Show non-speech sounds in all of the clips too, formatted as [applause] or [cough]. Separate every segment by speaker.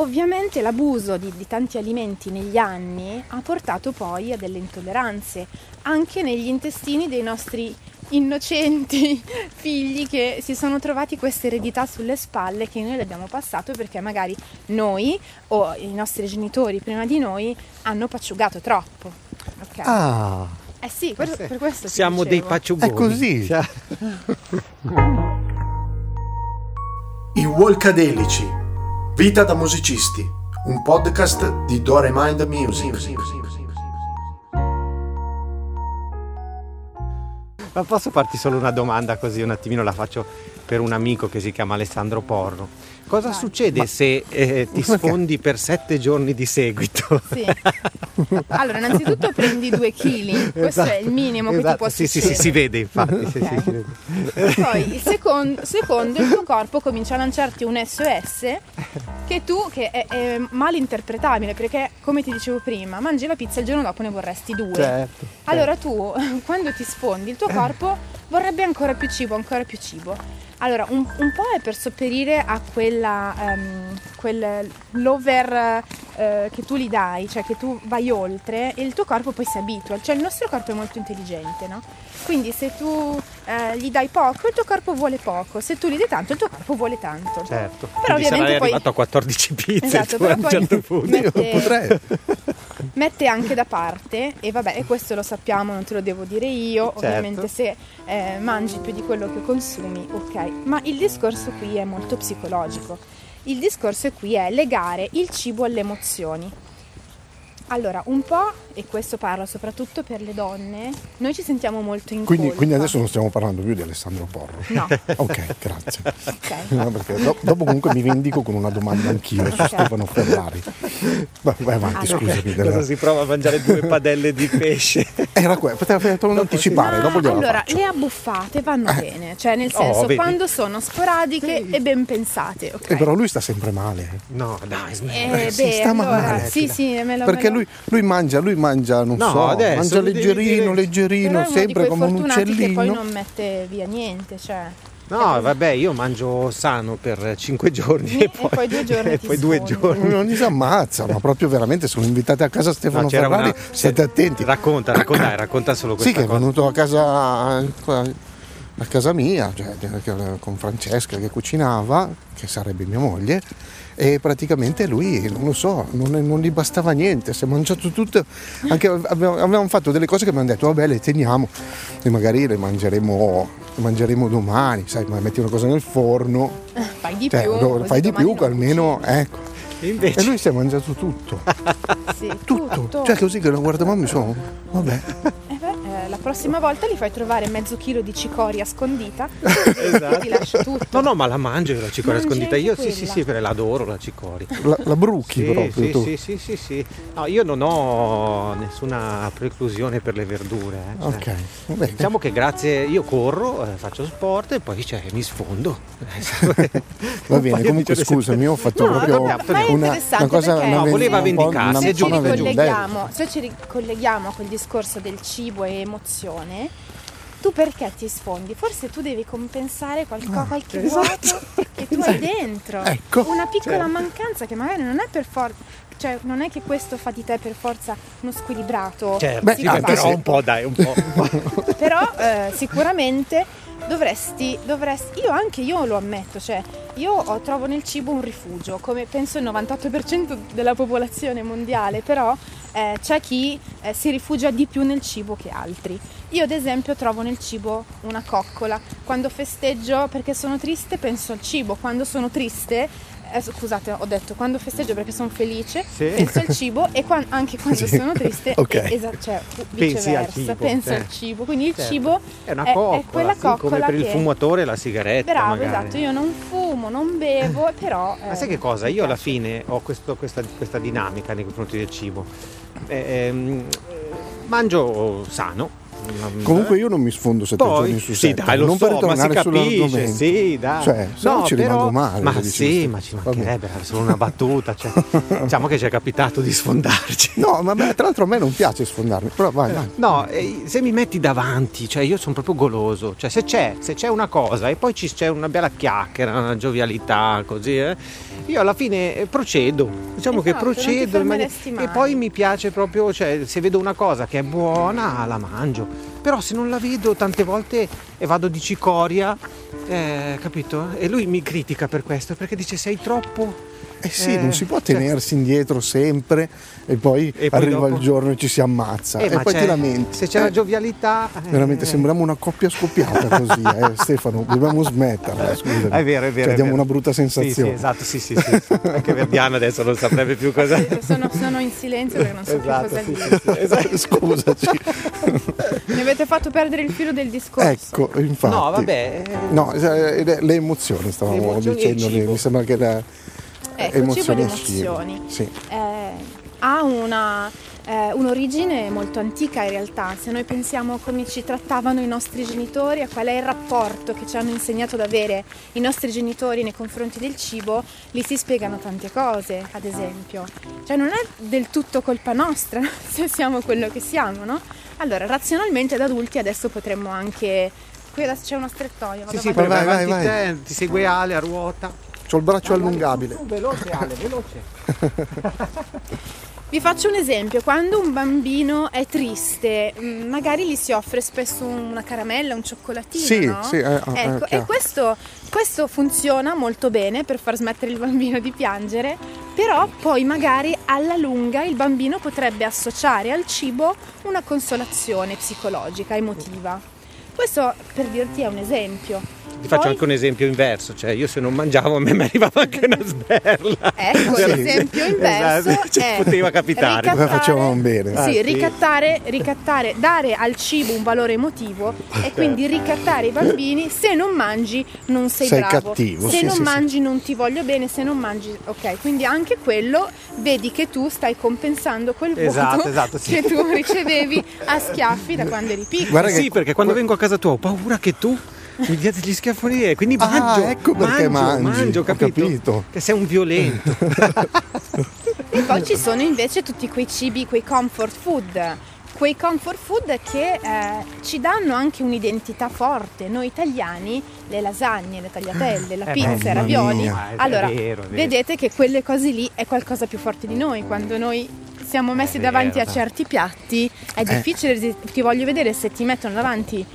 Speaker 1: Ovviamente l'abuso di, di, tanti alimenti negli anni ha portato poi a delle intolleranze, anche negli intestini dei nostri innocenti [laughs] figli che si sono trovati questa eredità sulle spalle che noi le abbiamo passato perché magari noi o i nostri genitori prima di noi hanno pacciugato troppo.
Speaker 2: Okay? Ah.
Speaker 1: Eh sì, per, per questo
Speaker 3: siamo dei pacciugoni.
Speaker 2: È così. Cioè. [laughs]
Speaker 4: I Walkadelici. Vita da musicisti. Un podcast di Dore Mind Music.
Speaker 3: Ma posso farti solo una domanda così un attimino la faccio per un amico che si chiama Alessandro Porro. Cosa Vai. succede Ma... se eh, ti [laughs] sfondi per sette giorni di seguito?
Speaker 1: Sì. Allora, innanzitutto prendi due chili, questo esatto. è il minimo esatto. che ti può
Speaker 3: sì,
Speaker 1: succedere.
Speaker 3: Sì, sì, si vede infatti. Okay. Sì,
Speaker 1: vede. Poi il secondo, secondo, il tuo corpo comincia a lanciarti un SOS che tu, che è, è mal interpretabile, perché come ti dicevo prima, mangi la pizza il giorno dopo ne vorresti due.
Speaker 3: Certo,
Speaker 1: allora certo. tu, [laughs] quando ti sfondi, il tuo corpo vorrebbe ancora più cibo, ancora più cibo. Allora, un, un, po' è per sopperire a quella, um, quell'over uh, che tu gli dai, cioè che tu vai oltre e il tuo corpo poi si abitua. Cioè il nostro corpo è molto intelligente, no? Quindi se tu uh, gli dai poco, il tuo corpo vuole poco, se tu gli dai tanto, il tuo corpo vuole tanto.
Speaker 3: Certo. Però Quindi ovviamente poi... arrivato a 14 pizze
Speaker 1: esatto, tu, a un certo [laughs] punto.
Speaker 2: Mette... Potrei.
Speaker 1: Mette anche da parte e vabbè, e questo lo sappiamo, non te lo devo dire io, certo. ovviamente se eh, mangi più di quello che consumi, ok, ma il discorso qui è molto psicologico. Il discorso qui è legare il cibo alle emozioni. Allora, un po', e questo parlo soprattutto per le donne, noi ci sentiamo molto in
Speaker 2: quindi,
Speaker 1: colpa.
Speaker 2: Quindi adesso non stiamo parlando più di Alessandro Porro.
Speaker 1: No. [laughs]
Speaker 2: ok, grazie. Okay. [laughs] No, do, dopo comunque mi vendico con una domanda anch'io okay. su Stefano Ferrari. Vai, vai avanti, allora. scusami.
Speaker 3: Cosa della... si prova a mangiare due [laughs] padelle di pesce?
Speaker 2: Era quello, poteva anticipare,
Speaker 1: no,
Speaker 2: dopo
Speaker 1: Allora, le abbuffate vanno eh. bene, cioè nel senso oh, quando sono sporadiche sì. e ben pensate. Okay.
Speaker 2: Eh, però lui sta sempre male.
Speaker 3: No, dai,
Speaker 1: eh, eh, sì, sta allora, male. Sì, sì, me lo
Speaker 2: Perché lui, lui mangia lui mangia, non no, so, adesso, mangia leggerino, leggerino, sempre come un uccellino.
Speaker 1: che poi non mette via niente, cioè.
Speaker 3: No, vabbè, io mangio sano per 5 giorni [laughs] e,
Speaker 1: e poi, poi, due [laughs] giorni.
Speaker 3: e poi due giorni.
Speaker 2: Non li si ammazza, ma proprio veramente sono invitati a casa Stefano no, Ferrari, una... state attenti.
Speaker 3: Racconta, racconta, racconta solo questa
Speaker 2: Sì, che
Speaker 3: cosa.
Speaker 2: è venuto a casa, a casa mia, cioè, con Francesca che cucinava, che sarebbe mia moglie, e praticamente lui, non lo so, non, non gli bastava niente, si è mangiato tutto, anche abbiamo, avevamo fatto delle cose che mi hanno detto vabbè le teniamo e magari le mangeremo, le mangeremo domani, sai, ma metti una cosa nel forno, [laughs]
Speaker 1: fai di cioè, più,
Speaker 2: fai di più almeno, ecco.
Speaker 3: Invece...
Speaker 2: E lui si è mangiato tutto. [laughs]
Speaker 1: sì,
Speaker 2: tutto. tutto. Cioè così che lo guardavamo mi sono, vabbè.
Speaker 1: Prossima volta gli fai trovare mezzo chilo di cicoria scondita [laughs] esatto. ti lascio tutto.
Speaker 3: No, no, ma la mangio la cicoria Mangi scondita. Io sì, sì, sì, perché l'adoro la cicoria.
Speaker 2: La, la bruchi
Speaker 3: sì,
Speaker 2: proprio
Speaker 3: sì,
Speaker 2: tu.
Speaker 3: Sì, sì, sì, sì. No, io non ho nessuna preclusione per le verdure. Eh.
Speaker 2: Cioè, ok.
Speaker 3: Vabbè. Diciamo che grazie, io corro, eh, faccio sport e poi cioè, mi sfondo. [laughs]
Speaker 2: Va bene, comunque scusami, ho fatto
Speaker 1: no,
Speaker 2: proprio
Speaker 1: una, una cosa
Speaker 3: perché no, voleva vendicarsi.
Speaker 1: Se ci, ricolleghiamo, se ci ricolleghiamo a quel discorso del cibo e emozione, tu perché ti sfondi? Forse tu devi compensare qualco, qualche esatto. vuoto che tu hai dentro.
Speaker 2: Ecco.
Speaker 1: Una piccola certo. mancanza che magari non è per forza. Cioè, non è che questo fa di te per forza uno squilibrato.
Speaker 3: Certo, Beh, sì, però un po', dai, un po'. [laughs]
Speaker 1: però eh, sicuramente dovresti, dovresti, io anche io lo ammetto, cioè io ho, trovo nel cibo un rifugio, come penso il 98% della popolazione mondiale, però eh, c'è chi eh, si rifugia di più nel cibo che altri. Io ad esempio trovo nel cibo una coccola, quando festeggio perché sono triste penso al cibo, quando sono triste eh, scusate, ho detto quando festeggio perché sono felice, sì. penso al cibo e qua, anche quando sì. sono triste, [laughs]
Speaker 2: okay.
Speaker 1: es- cioè, viceversa,
Speaker 3: cibo,
Speaker 1: penso
Speaker 3: eh.
Speaker 1: al cibo. Quindi il certo. cibo
Speaker 3: è una coccola,
Speaker 1: è, è quella
Speaker 3: sì,
Speaker 1: coccola
Speaker 3: come per
Speaker 1: che...
Speaker 3: il fumatore la sigaretta.
Speaker 1: Bravo,
Speaker 3: magari.
Speaker 1: esatto, io non fumo, non bevo, però...
Speaker 3: Ma sai che cosa? Io alla fine ho questo, questa, questa, dinamica nei confronti del cibo. Eh, ehm, mangio sano,
Speaker 2: Comunque io non mi sfondo sette
Speaker 3: Poi,
Speaker 2: giorni su
Speaker 3: sì,
Speaker 2: sette.
Speaker 3: dai, lo
Speaker 2: non
Speaker 3: so,
Speaker 2: per ritornare
Speaker 3: ma si capisce,
Speaker 2: Sì,
Speaker 3: dai.
Speaker 2: Cioè, se no, ci però, rimango male.
Speaker 3: Ma sì, ma ci mancherebbe, era solo una battuta. Cioè, [laughs] diciamo che ci è capitato di sfondarci.
Speaker 2: No, ma beh, tra l'altro a me non piace sfondarmi, però vai, vai.
Speaker 3: No, eh, se mi metti davanti, cioè io sono proprio goloso. Cioè se c'è, se c'è una cosa e poi c'è una bella chiacchiera, una giovialità, così, eh, Io alla fine eh, procedo, diciamo che
Speaker 1: Esatto, ti
Speaker 3: procedo e poi mi piace proprio, cioè se vedo una cosa che è buona la mangio, però se non la vedo tante volte e vado di cicoria, eh, capito? E lui mi critica per questo perché dice sei troppo...
Speaker 2: Eh sì,
Speaker 3: Eh,
Speaker 2: non si può
Speaker 3: cioè-
Speaker 2: tenersi indietro sempre e poi,
Speaker 3: E poi
Speaker 2: arriva
Speaker 3: dopo-
Speaker 2: il giorno e ci si ammazza
Speaker 3: Eh,
Speaker 2: e poi
Speaker 3: c'è-
Speaker 2: ti lamenti.
Speaker 3: Se c'è
Speaker 2: Eh,
Speaker 3: la giovialità... eh,
Speaker 2: Veramente sembriamo una coppia scoppiata così, eh, [laughs] Stefano. Dobbiamo smetterla, scusami.
Speaker 3: È vero, è vero.
Speaker 2: Cioè,
Speaker 3: è
Speaker 2: diamo
Speaker 3: vero.
Speaker 2: una brutta
Speaker 3: Sì,
Speaker 2: sensazione.
Speaker 3: Sì, esatto, sì, sì, sì. sì. Anche Verdiana adesso non saprebbe più cosa...
Speaker 1: Sono, sono in silenzio perché non so
Speaker 3: Esatto,
Speaker 1: più cosa
Speaker 3: sì,
Speaker 1: dire.
Speaker 3: sì, sì, esatto. [laughs]
Speaker 2: Scusaci.
Speaker 1: Mi avete fatto perdere il filo del discorso.
Speaker 2: Ecco, infatti.
Speaker 3: No, vabbè. eh,
Speaker 2: No, eh, le, emozioni stavamo
Speaker 3: Le emozioni
Speaker 2: dicendo, mi sembra che la
Speaker 1: Ecco, cibo
Speaker 2: emozioni
Speaker 1: emozioni.
Speaker 2: Sì.
Speaker 1: eh, ha una, eh, un'origine molto antica in realtà. Se noi pensiamo a come ci trattavano i nostri genitori, a qual è il rapporto che ci hanno insegnato ad avere i nostri genitori nei confronti del cibo, lì si spiegano tante cose, ad esempio. Cioè non è del tutto colpa nostra [laughs] se siamo quello che siamo, no? Allora, razionalmente da adulti adesso potremmo anche... Qui adesso c'è uno strettoio, vado
Speaker 3: Sì, sì, vai,
Speaker 2: Vai, vai,
Speaker 3: avanti
Speaker 2: vai.
Speaker 3: te, ti segue Ale a ruota.
Speaker 2: C'ho il braccio allungabile.
Speaker 3: Tu, veloce Ale, veloce. [laughs]
Speaker 1: Vi faccio un esempio, quando un bambino è triste, mh, magari gli si offre spesso una caramella, un cioccolatino,
Speaker 2: Sì,
Speaker 1: no?
Speaker 2: sì, eh, eh,
Speaker 1: ecco,
Speaker 2: chiaro.
Speaker 1: e questo, questo funziona molto bene per far smettere il bambino di piangere, però poi magari alla lunga il bambino potrebbe associare al cibo una consolazione psicologica, emotiva. Questo per dirti è un esempio.
Speaker 3: Ti faccio
Speaker 1: Poi-
Speaker 3: anche un esempio inverso, cioè io se non mangiavo a me mi arrivava anche una sberla.
Speaker 1: Ecco,
Speaker 2: Sì.
Speaker 1: l'esempio inverso
Speaker 3: Esatto, [laughs] cioè,
Speaker 1: è
Speaker 3: poteva capitare.
Speaker 1: ricattare-
Speaker 2: Facevamo bene.
Speaker 3: Ah,
Speaker 1: Sì,
Speaker 3: sì.
Speaker 1: ricattare, ricattare, dare al cibo un valore emotivo e quindi ricattare i bambini. Se non mangi non sei,
Speaker 2: Sei
Speaker 1: bravo.
Speaker 2: cattivo,
Speaker 1: Se
Speaker 2: sì,
Speaker 1: non
Speaker 2: sì, sì.
Speaker 1: mangi non ti voglio bene, se non mangi, ok. Quindi anche quello vedi che tu stai compensando quel
Speaker 3: Esatto, esatto, sì.
Speaker 1: che tu ricevevi a schiaffi da quando eri piccolo.
Speaker 2: Guarda
Speaker 3: sì,
Speaker 2: che-
Speaker 3: perché quando vengo a casa tua ho paura che tu mi dia degli schiaffoni e quindi
Speaker 2: Ah,
Speaker 3: mangio.
Speaker 2: ecco perché
Speaker 3: mangio,
Speaker 2: mangi,
Speaker 3: mangio,
Speaker 2: ho
Speaker 3: capito?
Speaker 2: capito.
Speaker 3: Che sei un violento. [laughs]
Speaker 1: E poi ci sono invece tutti quei cibi, quei comfort food. Quei comfort food che eh, ci danno anche un'identità forte. Noi italiani, le lasagne, le tagliatelle, la
Speaker 3: Eh,
Speaker 1: pizza, i ravioli.
Speaker 2: mia.
Speaker 3: Eh, è
Speaker 1: Allora,
Speaker 3: vero, è vero.
Speaker 1: vedete che quelle cose lì è qualcosa più forte di noi. Quando noi siamo messi davanti a certi piatti, è
Speaker 2: Eh.
Speaker 1: difficile. resi- Ti voglio vedere se ti mettono davanti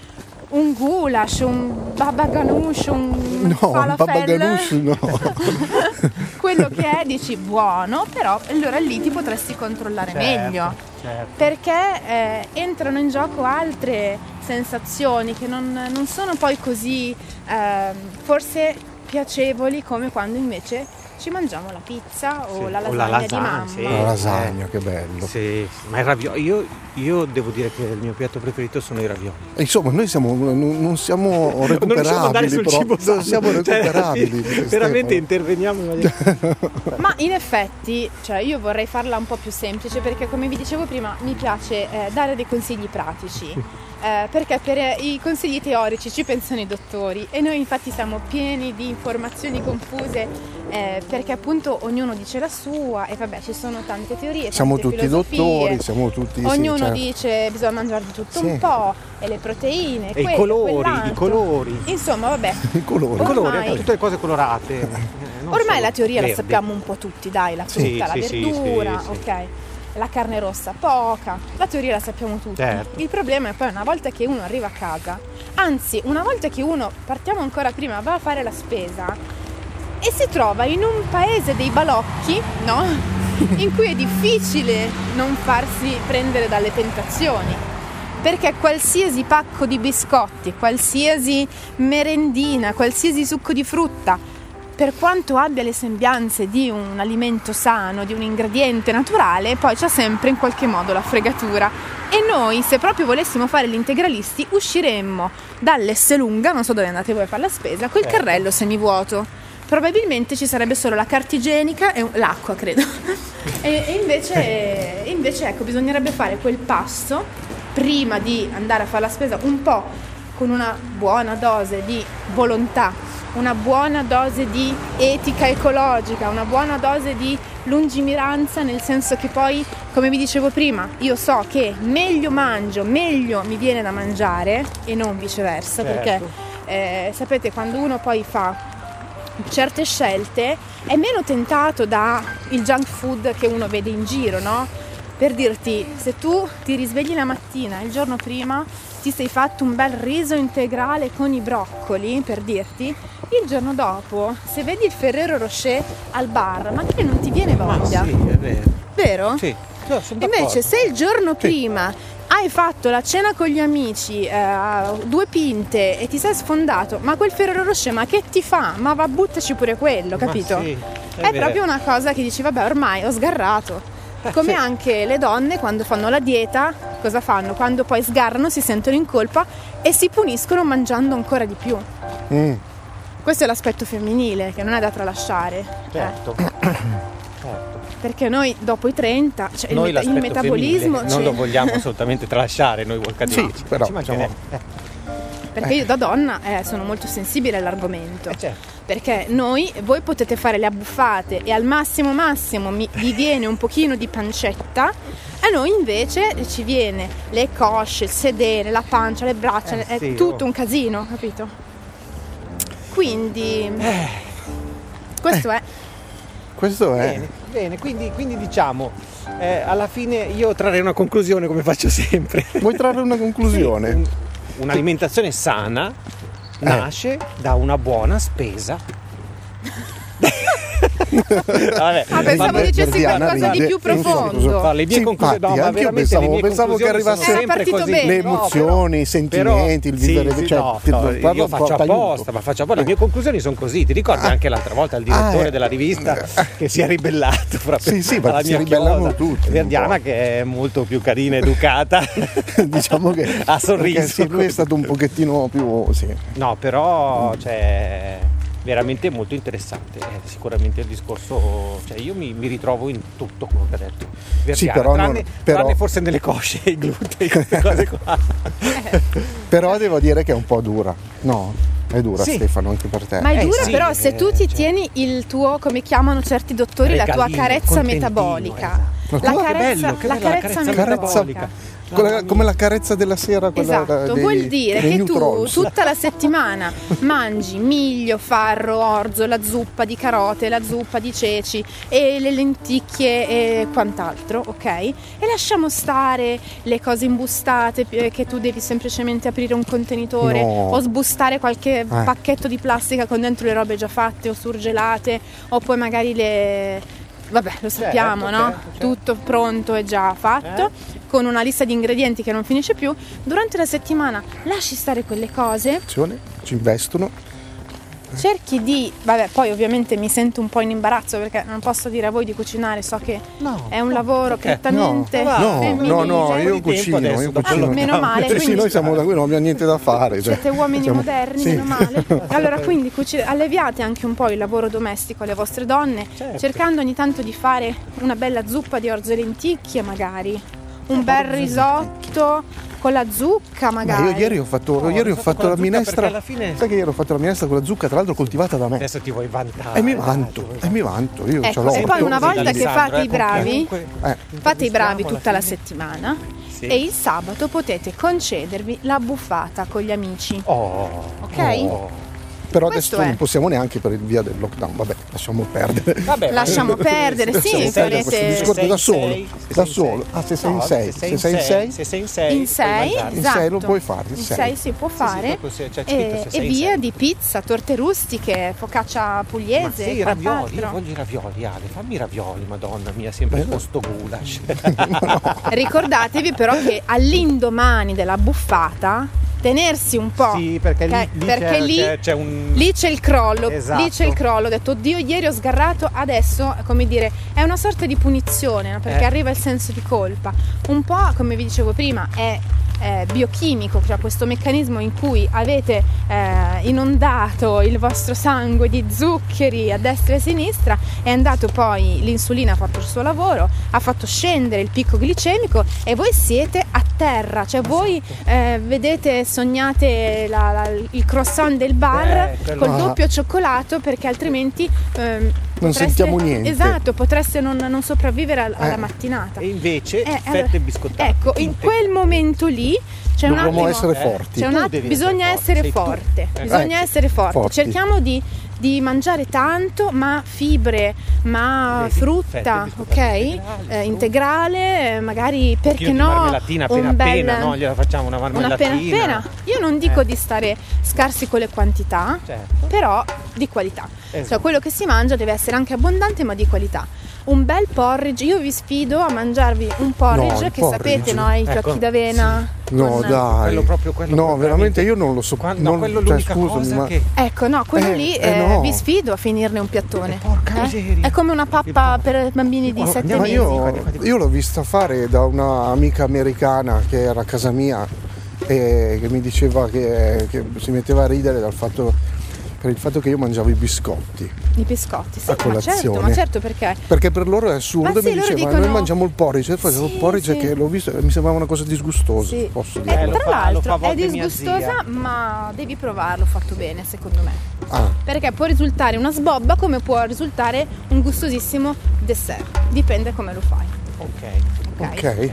Speaker 1: un goulash, un baba ganoush, un
Speaker 2: No,
Speaker 1: falafel
Speaker 2: Baba Ganoush no. [laughs]
Speaker 1: quello che è dici buono, però allora lì ti potresti controllare meglio.
Speaker 3: certo.
Speaker 1: Perché eh, entrano in gioco altre sensazioni che non, non sono poi così ehm, forse piacevoli come quando invece ci mangiamo la pizza o
Speaker 3: Sì,
Speaker 1: la
Speaker 3: o
Speaker 1: lasagna,
Speaker 3: la
Speaker 1: di
Speaker 3: lasagna,
Speaker 1: mamma.
Speaker 3: sì.
Speaker 2: La lasagna, che bello.
Speaker 3: Sì, ma i ravioli, io, io devo dire che il mio piatto preferito sono i ravioli.
Speaker 2: Insomma, noi siamo, non, non siamo
Speaker 3: non riusciamo ad andare
Speaker 2: recuperabili,
Speaker 3: sul
Speaker 2: però
Speaker 3: cibo sano.
Speaker 2: non siamo
Speaker 3: Cioè,
Speaker 2: recuperabili.
Speaker 3: veramente
Speaker 2: Stefano.
Speaker 3: interveniamo in maniera... [laughs]
Speaker 1: Ma in effetti, cioè io vorrei farla un po' più semplice perché come vi dicevo prima mi piace eh, dare dei consigli pratici. Eh, perché per eh, i consigli teorici ci pensano i dottori e noi infatti siamo pieni di informazioni confuse eh, perché appunto ognuno dice la sua e vabbè ci sono tante teorie.
Speaker 2: Siamo
Speaker 1: tante
Speaker 2: tutti dottori, siamo tutti... sì,
Speaker 1: Ognuno
Speaker 2: certo.
Speaker 1: dice bisogna mangiare di tutto
Speaker 2: Sì.
Speaker 1: un po' e le proteine,
Speaker 3: E i
Speaker 1: quello,
Speaker 3: colori, i
Speaker 1: quell'altro.
Speaker 3: colori.
Speaker 1: Insomma, vabbè,
Speaker 2: I [laughs] colori.
Speaker 3: I colori,
Speaker 1: Ormai-
Speaker 3: tutte le cose colorate. [laughs] eh, non
Speaker 1: Ormai
Speaker 3: solo
Speaker 1: la teoria la
Speaker 3: verdi.
Speaker 1: sappiamo un po' tutti, dai, la
Speaker 3: Sì,
Speaker 1: frutta, la
Speaker 3: sì, sì,
Speaker 1: verdura,
Speaker 3: sì, sì.
Speaker 1: ok. La carne rossa poca, la teoria la sappiamo tutti.
Speaker 3: Certo.
Speaker 1: Il problema è poi una volta che uno arriva a casa, anzi una volta che uno, partiamo ancora prima, va a fare la spesa e si trova in un paese dei balocchi, no? [laughs] In cui è difficile non farsi prendere dalle tentazioni. Perché qualsiasi pacco di biscotti, qualsiasi merendina, qualsiasi succo di frutta, per quanto abbia le sembianze di un alimento sano, di un ingrediente naturale, poi c'è sempre in qualche modo la fregatura. E noi, se proprio volessimo fare gli integralisti, usciremmo dall'Esselunga, non so dove andate voi a fare la spesa, col carrello semivuoto. Probabilmente ci sarebbe solo la carta igienica e l'acqua, credo. e, invece, e invece, ecco, bisognerebbe fare quel passo prima di andare a fare la spesa un po' con una buona dose di volontà, una buona dose di etica ecologica, una buona dose di lungimiranza, nel senso che poi, come vi dicevo prima, io so che meglio mangio, meglio mi viene da mangiare e non viceversa,
Speaker 3: Certo.
Speaker 1: perché eh, sapete quando uno poi fa certe scelte è meno tentato da il junk food che uno vede in giro, no? Per dirti, se tu ti risvegli la mattina il giorno prima, ti sei fatto un bel riso integrale con i broccoli, per dirti, il giorno dopo, se vedi il Ferrero Rocher al bar, magari non ti viene
Speaker 3: Ma
Speaker 1: voglia.
Speaker 3: sì, è vero.
Speaker 1: Vero?
Speaker 3: Sì, no,
Speaker 1: Invece, se il giorno prima hai fatto la cena con gli amici, eh, due pinte e ti sei sfondato, ma quel Ferrero Rocher, ma che ti fa? Ma va, buttaci pure quello,
Speaker 3: Ma
Speaker 1: capito?
Speaker 3: sì, è
Speaker 1: è proprio una cosa che dici, vabbè, ormai ho sgarrato. Come anche le donne quando fanno la dieta, cosa fanno? Quando poi sgarrano si sentono in colpa e si puniscono mangiando ancora di più.
Speaker 2: Mm.
Speaker 1: Questo è l'aspetto femminile che non è da tralasciare. eh.
Speaker 3: Certo. certo. [coughs]
Speaker 1: perché noi dopo i 30, cioè il,
Speaker 3: Noi
Speaker 1: il
Speaker 3: l'aspetto
Speaker 1: metabolismo
Speaker 3: femminile non lo vogliamo assolutamente tralasciare noi volcadelici. [laughs]
Speaker 2: Sì, però,
Speaker 3: Ci mancherebbe.
Speaker 1: Perché io da donna eh, sono molto sensibile all'argomento.
Speaker 3: Eh, certo.
Speaker 1: Perché noi, voi potete fare le abbuffate e al massimo massimo mi- vi viene un pochino di pancetta, a noi invece ci viene le cosce, il sedere, la pancia, le braccia,
Speaker 3: Eh,
Speaker 1: è
Speaker 3: sì,
Speaker 1: tutto
Speaker 3: oh.
Speaker 1: un casino, capito? Quindi
Speaker 3: Eh.
Speaker 1: questo è.
Speaker 2: Questo è.
Speaker 3: Bene, bene, quindi, quindi diciamo, eh, alla fine io trarrei una conclusione come faccio sempre.
Speaker 2: Vuoi trarre una conclusione?
Speaker 3: Sì, un'alimentazione sana nasce da una buona spesa. [laughs] Vabbè,
Speaker 1: Ah, pensavo dicessi qualcosa di più
Speaker 2: so
Speaker 1: profondo.
Speaker 3: Fa le mie conclusioni, no, ma
Speaker 2: pensavo- pensavo che
Speaker 3: conclusioni sono
Speaker 2: arrivasse-
Speaker 3: sempre così.
Speaker 1: bene.
Speaker 2: Le
Speaker 3: No,
Speaker 2: emozioni, i sentimenti, il vivere
Speaker 3: sì,
Speaker 2: cioè,
Speaker 3: no, no,
Speaker 2: guarda,
Speaker 3: io faccio apposta, ma faccio apposta. Le mie conclusioni sono così. Ti ricordi anche l'altra volta il direttore
Speaker 2: Ah, eh.
Speaker 3: della rivista che si è ribellato proprio
Speaker 2: Sì, sì,
Speaker 3: alla mia
Speaker 2: ribellano tutti,
Speaker 3: Verdiana che è molto più carina, educata. [laughs]
Speaker 2: diciamo che [laughs]
Speaker 3: ha sorriso.
Speaker 2: sì, lui è stato un pochettino più sì.
Speaker 3: No, però cioè, veramente molto interessante. È sicuramente il discorso, cioè io mi, mi ritrovo in tutto quello che ha detto. Verdiana,
Speaker 2: però non-
Speaker 3: tranne,
Speaker 2: però-
Speaker 3: tranne forse nelle cosce, i glutei, queste cose [laughs] qua. [laughs]
Speaker 2: però devo dire che è un po' dura no è dura
Speaker 3: Sì.
Speaker 2: Stefano anche per te
Speaker 1: Ma è
Speaker 3: Eh,
Speaker 1: dura,
Speaker 3: sì,
Speaker 1: però se
Speaker 3: eh,
Speaker 1: tu ti
Speaker 3: cioè.
Speaker 1: tieni il tuo, come chiamano certi dottori, la tua
Speaker 3: Regalino,
Speaker 1: carezza metabolica.
Speaker 3: esatto.
Speaker 1: La carezza,
Speaker 3: bello,
Speaker 1: la
Speaker 3: bella la
Speaker 1: carezza
Speaker 3: carezza
Speaker 1: metabolica.
Speaker 3: metabolica.
Speaker 2: Quella- come la carezza della sera quella
Speaker 1: Esatto,
Speaker 2: dei-
Speaker 1: vuol dire che tu
Speaker 2: Neutrons.
Speaker 1: tutta la settimana [laughs] mangi miglio, farro, orzo, la zuppa di carote, la zuppa di ceci e le lenticchie e quant'altro, ok? E lasciamo stare le cose imbustate eh, che tu devi semplicemente aprire un contenitore
Speaker 2: No.
Speaker 1: o sbustare qualche
Speaker 2: Eh.
Speaker 1: pacchetto di plastica con dentro le robe già fatte o surgelate o poi magari le... Vabbè, lo sappiamo, no?
Speaker 3: certo, certo.
Speaker 1: Tutto pronto e già fatto, con una lista di ingredienti che non finisce più. Durante la settimana lasci stare quelle cose,
Speaker 2: Attenzione, ci investono
Speaker 1: cerchi di... Vabbè, poi ovviamente mi sento un po' in imbarazzo perché non posso dire a voi di cucinare, so che
Speaker 3: No,
Speaker 1: è un lavoro
Speaker 3: perché?
Speaker 1: prettamente
Speaker 3: No,
Speaker 2: no
Speaker 1: femminile.
Speaker 2: no no io cucino
Speaker 3: adesso,
Speaker 2: io cucino
Speaker 1: Ah, meno male,
Speaker 2: sì, sì,
Speaker 1: quindi-
Speaker 2: noi siamo da qui non abbiamo niente da fare cioè,
Speaker 1: Siete uomini
Speaker 2: siamo-
Speaker 1: moderni,
Speaker 2: sì.
Speaker 1: meno male. [laughs] Allora, quindi cuci- alleviate anche un po' il lavoro domestico alle vostre donne,
Speaker 3: Certo.
Speaker 1: cercando ogni tanto di fare una bella zuppa di orzo e lenticchie, magari. Un bel risotto con la zucca,
Speaker 2: Ma
Speaker 1: magari.
Speaker 2: io ieri ho fatto,
Speaker 3: No,
Speaker 2: ieri ho fatto
Speaker 3: la
Speaker 2: minestra.
Speaker 3: fine-
Speaker 2: Sai che ieri ho fatto la minestra con la zucca, tra l'altro coltivata da me.
Speaker 3: Adesso ti vuoi vantare.
Speaker 2: E mi vanto,
Speaker 3: vuoi
Speaker 2: e mi vanto. Io ce
Speaker 1: Ecco,
Speaker 2: l'ho.
Speaker 1: e poi una volta che fate i
Speaker 3: eh,
Speaker 1: bravi,
Speaker 3: comunque
Speaker 2: Eh,
Speaker 1: Fate i bravi tutta la settimana
Speaker 3: Sì.
Speaker 1: e il sabato potete concedervi la buffata con gli amici.
Speaker 3: Oh,
Speaker 1: Ok?
Speaker 3: oh.
Speaker 2: Però
Speaker 1: Questo
Speaker 2: adesso
Speaker 1: è.
Speaker 2: non possiamo neanche per il via del lockdown. Vabbè, lasciamo perdere.
Speaker 3: Vabbè,
Speaker 1: Lasciamo
Speaker 3: ma-
Speaker 1: perdere, sì, farete-
Speaker 2: discorso da solo.
Speaker 3: sei, se
Speaker 2: Da solo.
Speaker 3: sei.
Speaker 2: Ah, se sei in
Speaker 3: No,
Speaker 2: sei.
Speaker 3: se
Speaker 2: Se sei in sei.
Speaker 3: Se sei in sei.
Speaker 1: In 6,
Speaker 3: puoi mangiare.
Speaker 2: In sei lo puoi fare, in
Speaker 1: In
Speaker 2: sei.
Speaker 1: 6 si può fare.
Speaker 3: se- c'è scritto
Speaker 1: e, e via
Speaker 3: sei.
Speaker 1: di pizza, torte rustiche, focaccia
Speaker 3: Ma
Speaker 1: pugliese.
Speaker 3: sì, i ravioli, io voglio i ravioli, Ale, fammi i ravioli, madonna mia, sempre con sto goulash. [laughs]
Speaker 1: Ricordatevi però che all'indomani della buffata tenersi un po'.
Speaker 3: Sì, perché lì- lì
Speaker 1: Perché
Speaker 3: c'è-
Speaker 1: lì,
Speaker 3: c'è- c'è un-
Speaker 1: lì c'è il crollo.
Speaker 3: Esatto.
Speaker 1: Lì c'è il crollo. Ho detto, oddio, ieri ho sgarrato, adesso, come dire, è una sorta di punizione, no? perché
Speaker 3: Eh.
Speaker 1: arriva il senso di colpa. Un po', come vi dicevo prima, è eh, biochimico, cioè questo meccanismo in cui avete eh, inondato il vostro sangue di zuccheri a destra e a sinistra, è andato poi, l'insulina ha fatto il suo lavoro, ha fatto scendere il picco glicemico e voi siete a terra, cioè voi eh, vedete, sognate la- la- il croissant del bar
Speaker 3: Eh,
Speaker 1: col doppio cioccolato perché altrimenti ehm,
Speaker 2: Non
Speaker 1: potreste-
Speaker 2: sentiamo niente.
Speaker 1: Esatto, potreste non, non sopravvivere al- alla
Speaker 2: Eh.
Speaker 1: mattinata.
Speaker 3: e invece
Speaker 1: Eh,
Speaker 3: fette
Speaker 1: allora,
Speaker 3: biscottate.
Speaker 1: Ecco, in quel momento lì c'è
Speaker 2: Dovremmo
Speaker 1: attimo,
Speaker 2: essere
Speaker 3: Eh,
Speaker 2: forti.
Speaker 1: c'è un
Speaker 3: Tu
Speaker 1: att-
Speaker 3: devi
Speaker 1: bisogna
Speaker 3: essere
Speaker 1: essere
Speaker 3: forte,
Speaker 1: bisogna
Speaker 2: Eh,
Speaker 1: essere forti.
Speaker 2: forti.
Speaker 1: Cerchiamo di di mangiare tanto, ma fibre, ma
Speaker 3: Vedi,
Speaker 1: frutta,
Speaker 3: fette,
Speaker 1: ok? Eh, integrale, eh, magari perché no?
Speaker 3: marmellatina appena
Speaker 1: un bel-
Speaker 3: appena, no? Gliela facciamo una
Speaker 1: una
Speaker 3: marmellatina.
Speaker 1: appena appena. Io non dico
Speaker 3: Eh.
Speaker 1: di stare scarsi con le quantità,
Speaker 3: Certo.
Speaker 1: però di qualità. Cioè
Speaker 3: Esatto.
Speaker 1: quello che si mangia deve essere anche abbondante ma di qualità. Un bel porridge, io vi sfido a mangiarvi un porridge
Speaker 2: il
Speaker 1: che
Speaker 2: porridge.
Speaker 1: sapete, no? I
Speaker 3: Ecco,
Speaker 1: fiocchi d'avena.
Speaker 2: No,
Speaker 1: con-
Speaker 2: dai.
Speaker 3: Quello proprio- quello
Speaker 2: no, veramente io non lo so.
Speaker 3: Qua- no,
Speaker 2: non-
Speaker 3: quello è
Speaker 2: cioè,
Speaker 3: l'unica
Speaker 2: scusami,
Speaker 3: cosa
Speaker 2: ma-
Speaker 3: che...
Speaker 1: Ecco, no, quello
Speaker 2: Eh,
Speaker 1: lì
Speaker 2: eh,
Speaker 1: eh,
Speaker 2: no.
Speaker 1: vi sfido a finirne un piattone.
Speaker 3: Porca
Speaker 1: Eh?
Speaker 3: miseria.
Speaker 1: È come una pappa per bambini di
Speaker 3: Oh,
Speaker 1: 7
Speaker 3: andiamo
Speaker 2: Ma io, io l'ho vista fare da un'amica americana che era a casa mia e che mi diceva che, che si metteva a ridere dal fatto, per il fatto che io mangiavo i biscotti.
Speaker 1: I biscotti, sì,
Speaker 2: A
Speaker 1: ma
Speaker 2: colazione.
Speaker 1: certo, ma certo perché
Speaker 2: Perché per loro è assurdo,
Speaker 1: Ma sì,
Speaker 2: mi
Speaker 1: loro
Speaker 2: diceva
Speaker 1: dicono-
Speaker 2: noi mangiamo il porridge, e facevo
Speaker 1: Sì,
Speaker 2: il porridge
Speaker 1: sì.
Speaker 2: che l'ho visto e mi sembrava una cosa disgustosa,
Speaker 1: Sì.
Speaker 2: posso
Speaker 1: Eh,
Speaker 2: dire.
Speaker 3: Eh,
Speaker 1: tra
Speaker 3: fa-
Speaker 1: l'altro è disgustosa, ma devi provarlo fatto bene, secondo me.
Speaker 2: Ah,
Speaker 1: Perché può risultare una sbobba come può risultare un gustosissimo dessert. Dipende come lo fai.
Speaker 3: Ok.
Speaker 1: Ok.
Speaker 2: ok.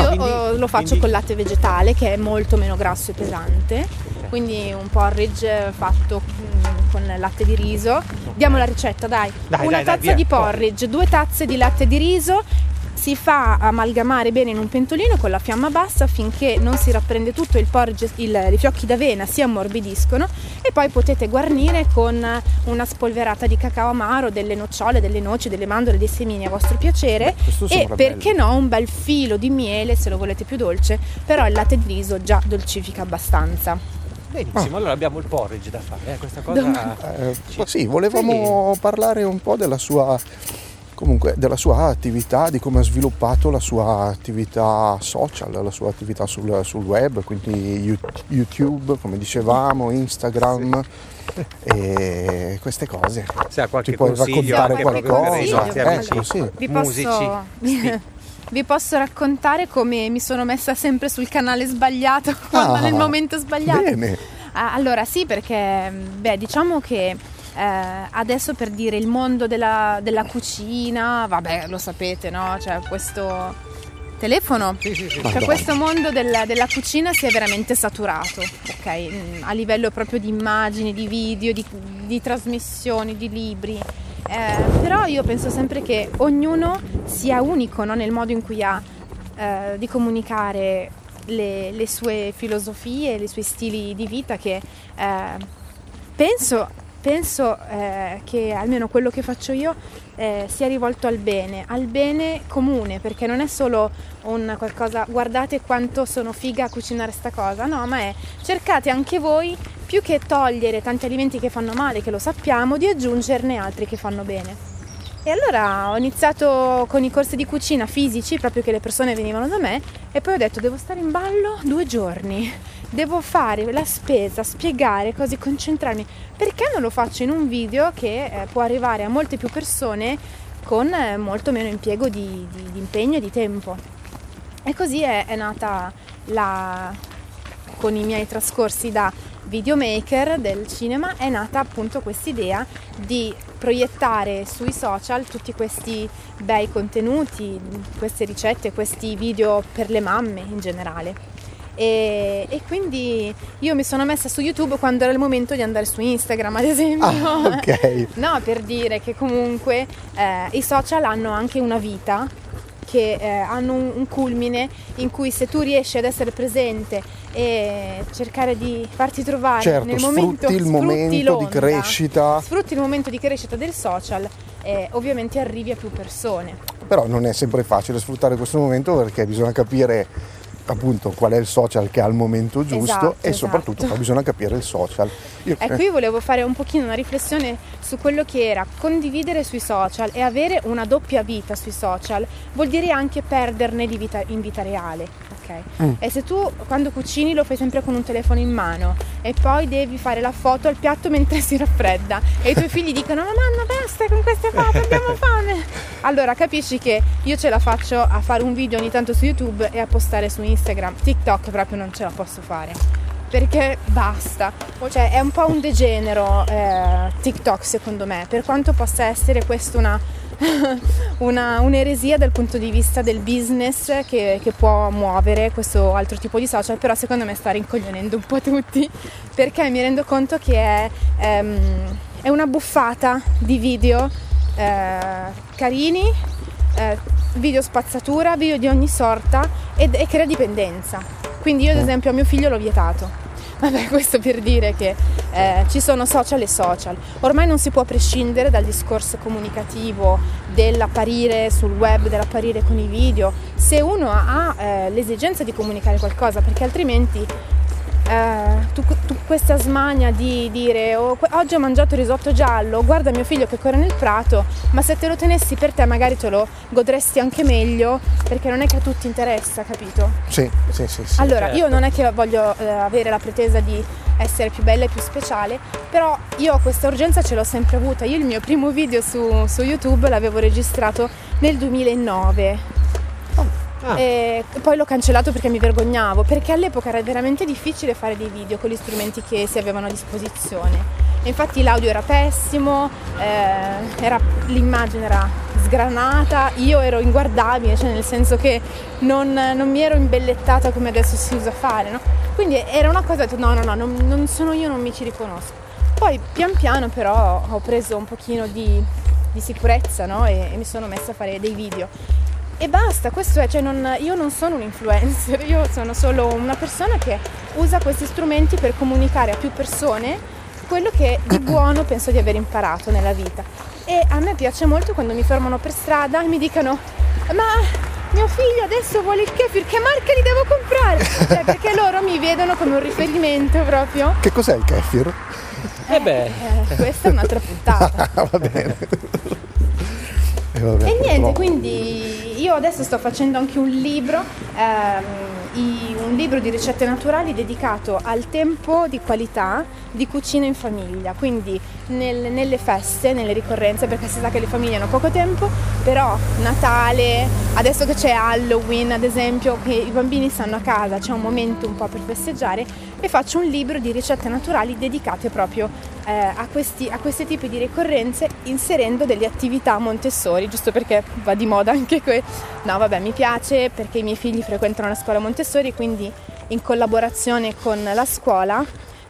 Speaker 1: Io
Speaker 3: quindi-
Speaker 1: oh, lo faccio
Speaker 3: quindi-
Speaker 1: con latte vegetale che è molto meno grasso e pesante. Quindi un porridge fatto mm, con latte di riso. Diamo la ricetta, dai.
Speaker 3: Dai,
Speaker 1: Una
Speaker 3: dai, dai,
Speaker 1: tazza
Speaker 3: via.
Speaker 1: di porridge, due tazze di latte di riso. Si fa amalgamare bene in un pentolino con la fiamma bassa finché non si rapprende tutto il porridge, il- i fiocchi d'avena si ammorbidiscono e poi potete guarnire con una spolverata di cacao amaro, delle nocciole, delle noci, delle mandorle, dei semini a vostro piacere
Speaker 2: questo
Speaker 1: e perché
Speaker 2: bello.
Speaker 1: no un bel filo di miele se lo volete più dolce, però il latte di riso già dolcifica abbastanza.
Speaker 3: Benissimo, allora abbiamo il porridge da fare, eh, questa cosa...
Speaker 2: Eh, sì, volevamo parlare un po' della sua, comunque, della sua attività, di come ha sviluppato la sua attività social, la sua attività sul, sul web, quindi You- YouTube, come dicevamo, Instagram e queste cose.
Speaker 3: Se ha qualche
Speaker 2: Ci puoi
Speaker 3: consiglio
Speaker 2: raccontare qualcosa?
Speaker 3: nostri
Speaker 1: Ecco,
Speaker 2: sì.
Speaker 1: Vi
Speaker 3: musici.
Speaker 1: posso,
Speaker 3: Sì. [laughs]
Speaker 1: vi posso raccontare come mi sono messa sempre sul canale sbagliato [laughs]
Speaker 2: Ah,
Speaker 1: nel momento sbagliato.
Speaker 2: Bene,
Speaker 1: Ah, allora sì, perché beh, diciamo che eh, adesso per dire il mondo della, della cucina, vabbè, lo sapete, no? Cioè questo telefono.
Speaker 3: Sì, sì, sì.
Speaker 1: Cioè questo mondo della, della cucina si è veramente saturato, ok? Mm, A livello proprio di immagini, di video, di, di trasmissioni, di libri. Eh, però io penso sempre che ognuno sia unico no? nel modo in cui ha eh, di comunicare le, le sue filosofie, i suoi stili di vita che eh, penso, penso eh, che almeno quello che faccio io eh, sia rivolto al bene, al bene comune, perché non è solo un qualcosa, guardate quanto sono figa a cucinare sta cosa, no, ma è cercate anche voi, più che togliere tanti alimenti che fanno male, che lo sappiamo, di aggiungerne altri che fanno bene. E allora ho iniziato con i corsi di cucina fisici, proprio che le persone venivano da me, e poi ho detto devo stare in ballo due giorni, devo fare la spesa, spiegare cose, concentrarmi. Perché non lo faccio in un video che eh, può arrivare a molte più persone con eh, molto meno impiego di, di- di impegno e di tempo? E così è, è nata la, con i miei trascorsi da videomaker del cinema è nata appunto quest'idea di proiettare sui social tutti questi bei contenuti, queste ricette, questi video per le mamme in generale. E, e quindi io mi sono messa su YouTube quando era il momento di andare su Instagram, ad esempio.
Speaker 2: Ah, ok. [laughs]
Speaker 1: No, per dire che comunque eh, i social hanno anche una vita, che eh, hanno un, un culmine in cui se tu riesci ad essere presente e cercare di farti trovare
Speaker 2: certo,
Speaker 1: nel
Speaker 2: sfrutti
Speaker 1: momento
Speaker 2: il momento di crescita,
Speaker 1: sfrutti il momento di crescita del social e ovviamente arrivi a più persone.
Speaker 2: però non è sempre facile sfruttare questo momento perché bisogna capire appunto qual è il social che ha al momento giusto
Speaker 1: Esatto,
Speaker 2: e soprattutto
Speaker 1: esatto.
Speaker 2: poi bisogna capire il social. Io-
Speaker 1: E qui volevo fare un pochino una riflessione su quello che era condividere sui social e avere una doppia vita sui social vuol dire anche perderne di vita, in vita reale. Ok?
Speaker 2: Mm.
Speaker 1: E se tu quando cucini lo fai sempre con un telefono in mano e poi devi fare la foto al piatto mentre si raffredda e i tuoi figli dicono ma mamma basta con queste foto abbiamo [laughs] fame allora capisci che io ce la faccio a fare un video ogni tanto su YouTube e a postare su Instagram TikTok proprio non ce la posso fare perché basta. Cioè è un po' un degenero eh, TikTok secondo me, per quanto possa essere questa una, [laughs] una- un'eresia dal punto di vista del business che, che può muovere questo altro tipo di social, però secondo me sta rincoglionendo un po' tutti perché mi rendo conto che è, ehm, è una buffata di video eh, carini, eh, video spazzatura, video di ogni sorta ed- e crea dipendenza. Quindi io ad esempio a mio figlio l'ho vietato. [laughs] Vabbè, questo per dire che eh, ci sono social e social. Ormai non si può prescindere dal discorso comunicativo dell'apparire sul web, dell'apparire con i video, se uno ha eh, l'esigenza di comunicare qualcosa, perché altrimenti eh, tu, tu questa smania di dire oh, oggi ho mangiato risotto giallo, guarda mio figlio che corre nel prato, ma se te lo tenessi per te magari te lo godresti anche meglio, perché non è che a tutti interessa, capito?
Speaker 2: Sì, sì, sì. sì.
Speaker 1: Allora,
Speaker 3: certo.
Speaker 1: io non è che voglio eh, avere la pretesa di essere più bella e più speciale, però io questa urgenza ce l'ho sempre avuta. Io il mio primo video su, su YouTube l'avevo registrato nel 2009
Speaker 3: Ah.
Speaker 1: e poi l'ho cancellato perché mi vergognavo, perché all'epoca era veramente difficile fare dei video con gli strumenti che si avevano a disposizione. E infatti l'audio era pessimo, eh, era- l'immagine era sgranata, io ero inguardabile, cioè nel senso che non, non mi ero imbellettata come adesso si usa fare, no? Quindi era una cosa, ho detto no, no, no, non, non sono io, non mi ci riconosco. Poi pian piano però ho preso un pochino di, di sicurezza no? e, e mi sono messa a fare dei video. E basta, questo è, cioè non- io non sono un influencer, io sono solo una persona che usa questi strumenti per comunicare a più persone quello che di [clears throat] buono penso di aver imparato nella vita. E a me piace molto quando mi fermano per strada e mi dicono ma mio figlio adesso vuole il kefir, che marca gli devo comprare? [laughs] Cioè, perché loro mi vedono come un riferimento proprio.
Speaker 2: Che cos'è il kefir?
Speaker 3: Eh beh,
Speaker 1: Eh, questa è un'altra puntata. [laughs]
Speaker 2: Ah, va bene. E, vabbè,
Speaker 1: E niente, quindi io adesso sto facendo anche un libro, ehm, i- libro di ricette naturali dedicato al tempo di qualità di cucina in famiglia, quindi nel- nelle feste, nelle ricorrenze, perché si sa che le famiglie hanno poco tempo, però Natale, adesso che c'è Halloween ad esempio, che i bambini stanno a casa, c'è un momento un po' per festeggiare, e faccio un libro di ricette naturali dedicate proprio eh, a, questi, a questi tipi di ricorrenze inserendo delle attività Montessori, giusto perché va di moda anche que. No, vabbè, mi piace perché i miei figli frequentano la scuola Montessori, quindi in collaborazione con la scuola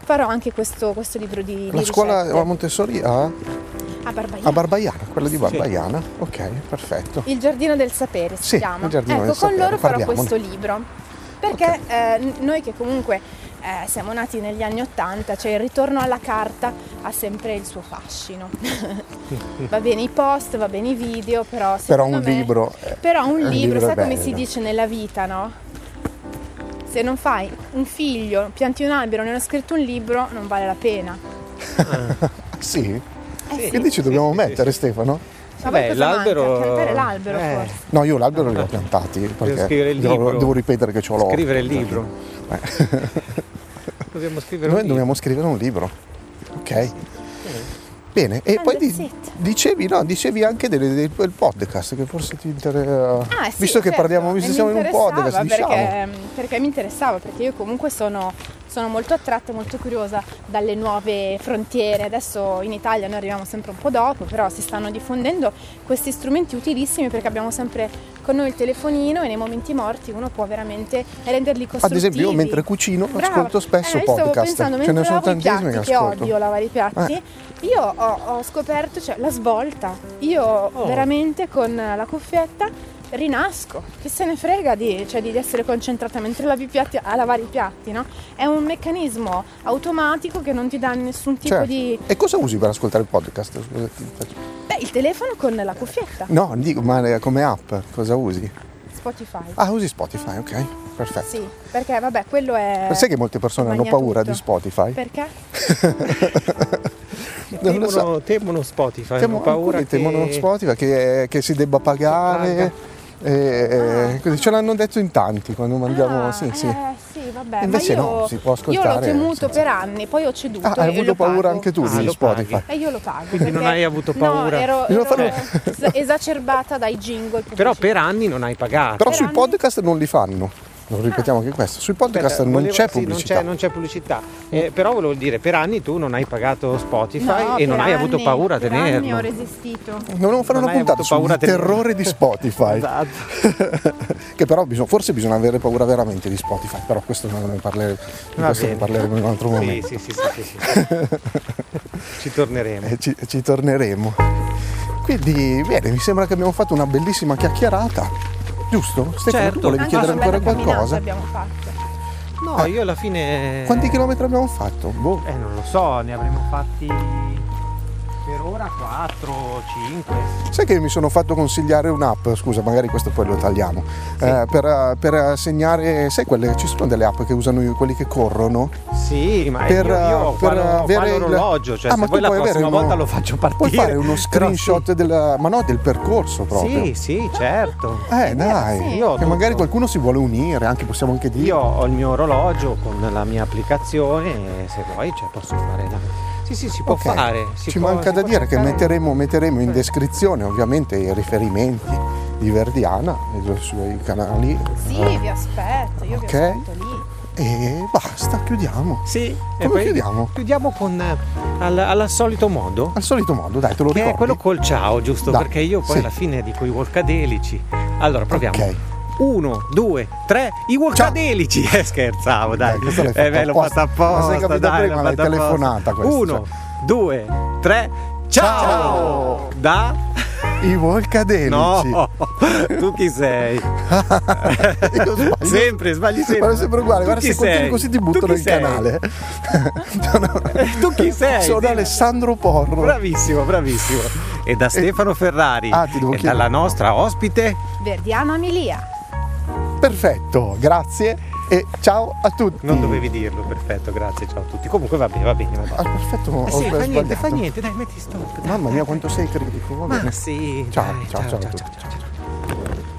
Speaker 1: farò anche questo, questo libro di,
Speaker 2: La
Speaker 1: di
Speaker 2: scuola
Speaker 1: ricette.
Speaker 2: a Montessori a,
Speaker 1: a Barbaiano.
Speaker 2: a Barbaiana, quella di Barbaiana. Ok, perfetto.
Speaker 1: Il giardino del sapere si
Speaker 2: Sì,
Speaker 1: chiama.
Speaker 2: il giardino
Speaker 1: ecco,
Speaker 2: del
Speaker 1: con
Speaker 2: sapere,
Speaker 1: loro farò
Speaker 2: parliamone.
Speaker 1: questo libro. Perché eh, n- noi che comunque eh, siamo nati negli anni Ottanta, cioè il ritorno alla carta ha sempre il suo fascino. [laughs] va bene i post, va bene i video, però
Speaker 2: Però un
Speaker 1: me-
Speaker 2: libro.
Speaker 1: Però un
Speaker 2: un
Speaker 1: libro,
Speaker 2: libro
Speaker 1: sai come si dice nella vita, no? Se non fai un figlio, pianti un albero, non hai scritto un libro, non vale la pena. [laughs]
Speaker 2: Sì?
Speaker 1: Eh
Speaker 2: Che dici dobbiamo
Speaker 3: sì,
Speaker 2: mettere
Speaker 3: sì.
Speaker 2: Stefano?
Speaker 1: Ma
Speaker 3: Beh, l'albero-
Speaker 1: Piantare l'albero
Speaker 3: Eh.
Speaker 1: forse.
Speaker 2: No, io l'albero li ho piantati perché
Speaker 3: scrivere il
Speaker 2: devo,
Speaker 3: libro.
Speaker 2: devo ripetere che ho l'orto.
Speaker 3: scrivere il libro.
Speaker 2: Eh. [laughs]
Speaker 3: Dobbiamo scrivere
Speaker 2: Noi
Speaker 3: un
Speaker 2: dobbiamo scrivere un libro. Ok. Bene, e
Speaker 1: And
Speaker 2: poi dicevi, no, dicevi anche del, del- del podcast che forse ti interessa.
Speaker 1: Ah, sì,
Speaker 2: visto che
Speaker 1: certo.
Speaker 2: parliamo,
Speaker 1: E
Speaker 2: visto che siamo in un podcast, diciamo.
Speaker 1: perché, perché mi interessava, perché io comunque sono, sono molto attratta, molto curiosa dalle nuove frontiere. Adesso in Italia noi arriviamo sempre un po' dopo, però si stanno diffondendo questi strumenti utilissimi perché abbiamo sempre con noi il telefonino e nei momenti morti uno può veramente renderli
Speaker 2: Ad
Speaker 1: costruttivi.
Speaker 2: esempio, io mentre cucino
Speaker 1: Brava.
Speaker 2: ascolto spesso
Speaker 1: eh,
Speaker 2: podcast.
Speaker 1: pensando,
Speaker 2: Ce
Speaker 1: mentre
Speaker 2: ne sono tantissimi
Speaker 1: piatti,
Speaker 2: che
Speaker 1: che
Speaker 2: ascolto.
Speaker 1: odio lavare i piatti,
Speaker 2: Eh.
Speaker 1: io ho, ho scoperto cioè, la svolta. Io
Speaker 3: Oh.
Speaker 1: veramente con la cuffietta rinasco. Chi se ne frega di, cioè, di essere concentrata mentre lavi i piatti a lavare i piatti, no? È un meccanismo automatico che non ti dà nessun tipo
Speaker 2: Certo.
Speaker 1: di.
Speaker 2: E cosa usi per ascoltare il podcast?
Speaker 1: Beh, il telefono con la cuffietta.
Speaker 2: No, dico, ma come app cosa usi?
Speaker 1: Spotify.
Speaker 2: Ah, usi Spotify, ok, perfetto.
Speaker 1: Sì, perché vabbè, quello è.
Speaker 2: Sai che molte persone hanno paura
Speaker 1: tutto.
Speaker 2: di Spotify?
Speaker 1: Perché? [laughs]
Speaker 2: Non lo so.
Speaker 3: Temono, temono Spotify,
Speaker 2: Temo-
Speaker 3: hanno paura che...
Speaker 2: temono Spotify che, che si debba pagare. E- così ce l'hanno detto in tanti quando mandiamo.
Speaker 1: Ah,
Speaker 2: sì, sì.
Speaker 1: Eh, sì, vabbè.
Speaker 2: Invece
Speaker 1: ma io,
Speaker 2: no, si può
Speaker 1: Io
Speaker 2: ascoltare
Speaker 1: l'ho temuto
Speaker 2: senza-
Speaker 1: per anni, poi ho ceduto.
Speaker 2: Ah, hai avuto paura
Speaker 1: pago.
Speaker 2: anche tu
Speaker 3: Ah,
Speaker 2: di Spotify?
Speaker 3: paghi.
Speaker 1: E io lo pago.
Speaker 3: Quindi non hai avuto paura?
Speaker 1: No, ero, ero es- esacerbata dai jingle.
Speaker 3: Però per anni non hai pagato.
Speaker 2: Però
Speaker 1: Per
Speaker 2: sui
Speaker 1: anni-
Speaker 2: podcast non li fanno. Lo ripetiamo anche questo. Sui podcast
Speaker 3: Aspetta,
Speaker 2: non
Speaker 3: volevo-
Speaker 2: c'è
Speaker 3: sì,
Speaker 2: pubblicità.
Speaker 3: non, c'è, non c'è pubblicità. Eh, però volevo dire, per anni tu non hai pagato Spotify
Speaker 1: No,
Speaker 3: e non hai avuto
Speaker 1: anni-
Speaker 3: paura a
Speaker 1: per anni ho
Speaker 3: tenerlo.
Speaker 1: resistito.
Speaker 2: Dovevo fare
Speaker 3: Non
Speaker 2: una puntata
Speaker 3: avuto
Speaker 2: sul
Speaker 3: tenerlo.
Speaker 2: terrore di Spotify.
Speaker 3: Esatto. [laughs]
Speaker 2: che però bisogna- forse bisogna avere paura veramente di Spotify, però questo non ne parleremo, ne parleremo in un altro
Speaker 3: Sì,
Speaker 2: momento.
Speaker 3: sì, sì, sì, sì, sì. Ci torneremo. [laughs]
Speaker 2: E ci, ci torneremo. Quindi bene, mi sembra che abbiamo fatto una bellissima chiacchierata. Giusto? Stefano,
Speaker 3: Certo.
Speaker 2: tu volevi
Speaker 1: Anche
Speaker 2: chiedere ancora qualcosa?
Speaker 1: abbiamo fatto.
Speaker 3: No, io alla fine.
Speaker 2: Quanti chilometri abbiamo fatto? Boh.
Speaker 3: Eh, non lo so, ne avremo fatti ora 4, 5.
Speaker 2: Sai che mi sono fatto consigliare un'app, scusa, magari questo poi lo tagliamo, eh, per, per segnare, sai quelle, ci sono delle app che usano quelli che corrono?
Speaker 3: Sì, ma
Speaker 2: Per,
Speaker 3: io, io
Speaker 2: per
Speaker 3: qua, l'ho- ho qua
Speaker 2: avere il-
Speaker 3: l'orologio, cioè
Speaker 2: Ah,
Speaker 3: se
Speaker 2: ma
Speaker 3: poi la prossima
Speaker 2: uno-
Speaker 3: volta lo faccio partire.
Speaker 2: Puoi fare uno [laughs] screenshot del, ma no, del percorso proprio.
Speaker 3: Sì, sì, certo.
Speaker 2: Eh dai,
Speaker 1: sì.
Speaker 2: Che magari qualcuno si vuole unire, anche possiamo anche dire.
Speaker 3: Io ho il mio orologio con la mia applicazione e se vuoi cioè, posso fare la... Sì, sì, si può
Speaker 2: Ok.
Speaker 3: fare. si
Speaker 2: Ci
Speaker 3: può-
Speaker 2: manca da dire che metteremo, metteremo in descrizione ovviamente i riferimenti di Verdiana e dei suoi canali.
Speaker 1: Sì,
Speaker 2: Eh,
Speaker 1: vi aspetto, io
Speaker 2: ok.
Speaker 1: vi aspetto lì.
Speaker 2: E basta, chiudiamo.
Speaker 3: Sì, e
Speaker 2: Come
Speaker 3: poi
Speaker 2: chiudiamo?
Speaker 3: chiudiamo con eh, al, al solito modo.
Speaker 2: Al solito modo, dai, te lo
Speaker 3: Che
Speaker 2: ricordi?
Speaker 3: è quello col ciao, giusto?
Speaker 2: Dai,
Speaker 3: Perché io poi
Speaker 2: sì.
Speaker 3: alla fine dico i wolcadelici. Allora, proviamo.
Speaker 2: Ok.
Speaker 3: Uno, due, tre, i wolcadelici! [laughs] Eh, scherzavo, dai.
Speaker 2: Dai,
Speaker 3: eh,
Speaker 2: fatto
Speaker 3: beh, l'ho
Speaker 2: apposta.
Speaker 3: fatta apposta.
Speaker 2: Ma sei capito
Speaker 3: dai,
Speaker 2: prima, l'hai telefonata questa,
Speaker 3: Uno, due, tre, ciao!
Speaker 2: Ciao!
Speaker 3: Da?
Speaker 2: I Volcadelici.
Speaker 3: No! tu chi sei? [laughs]
Speaker 2: Io sbaglio.
Speaker 3: sempre, sbagli sempre.
Speaker 2: Guarda sempre uguale,
Speaker 3: Tu
Speaker 2: guarda se continui
Speaker 3: sei?
Speaker 2: così ti buttano in
Speaker 3: sei?
Speaker 2: canale. [laughs]
Speaker 3: Tu chi sei?
Speaker 2: Sono
Speaker 3: Dimmi.
Speaker 2: Alessandro Porro.
Speaker 3: Bravissimo, bravissimo. E da Stefano Ferrari
Speaker 2: Ah, ti devo
Speaker 3: e
Speaker 2: chiedere.
Speaker 3: dalla nostra ospite
Speaker 1: Verdiano Amelia.
Speaker 2: Perfetto, grazie e ciao a tutti.
Speaker 3: Non dovevi dirlo, perfetto, grazie, ciao a tutti. Comunque va bene, va bene, va bene.
Speaker 2: Ah, perfetto, ho
Speaker 3: Eh sì, fa niente, fa niente, dai, metti stop. dai.
Speaker 2: Mamma mia, quanto sei critico. va
Speaker 3: Ma
Speaker 2: bene.
Speaker 3: sì,
Speaker 2: Ciao,
Speaker 3: dai,
Speaker 2: ciao, ciao a tutti.
Speaker 3: ciao.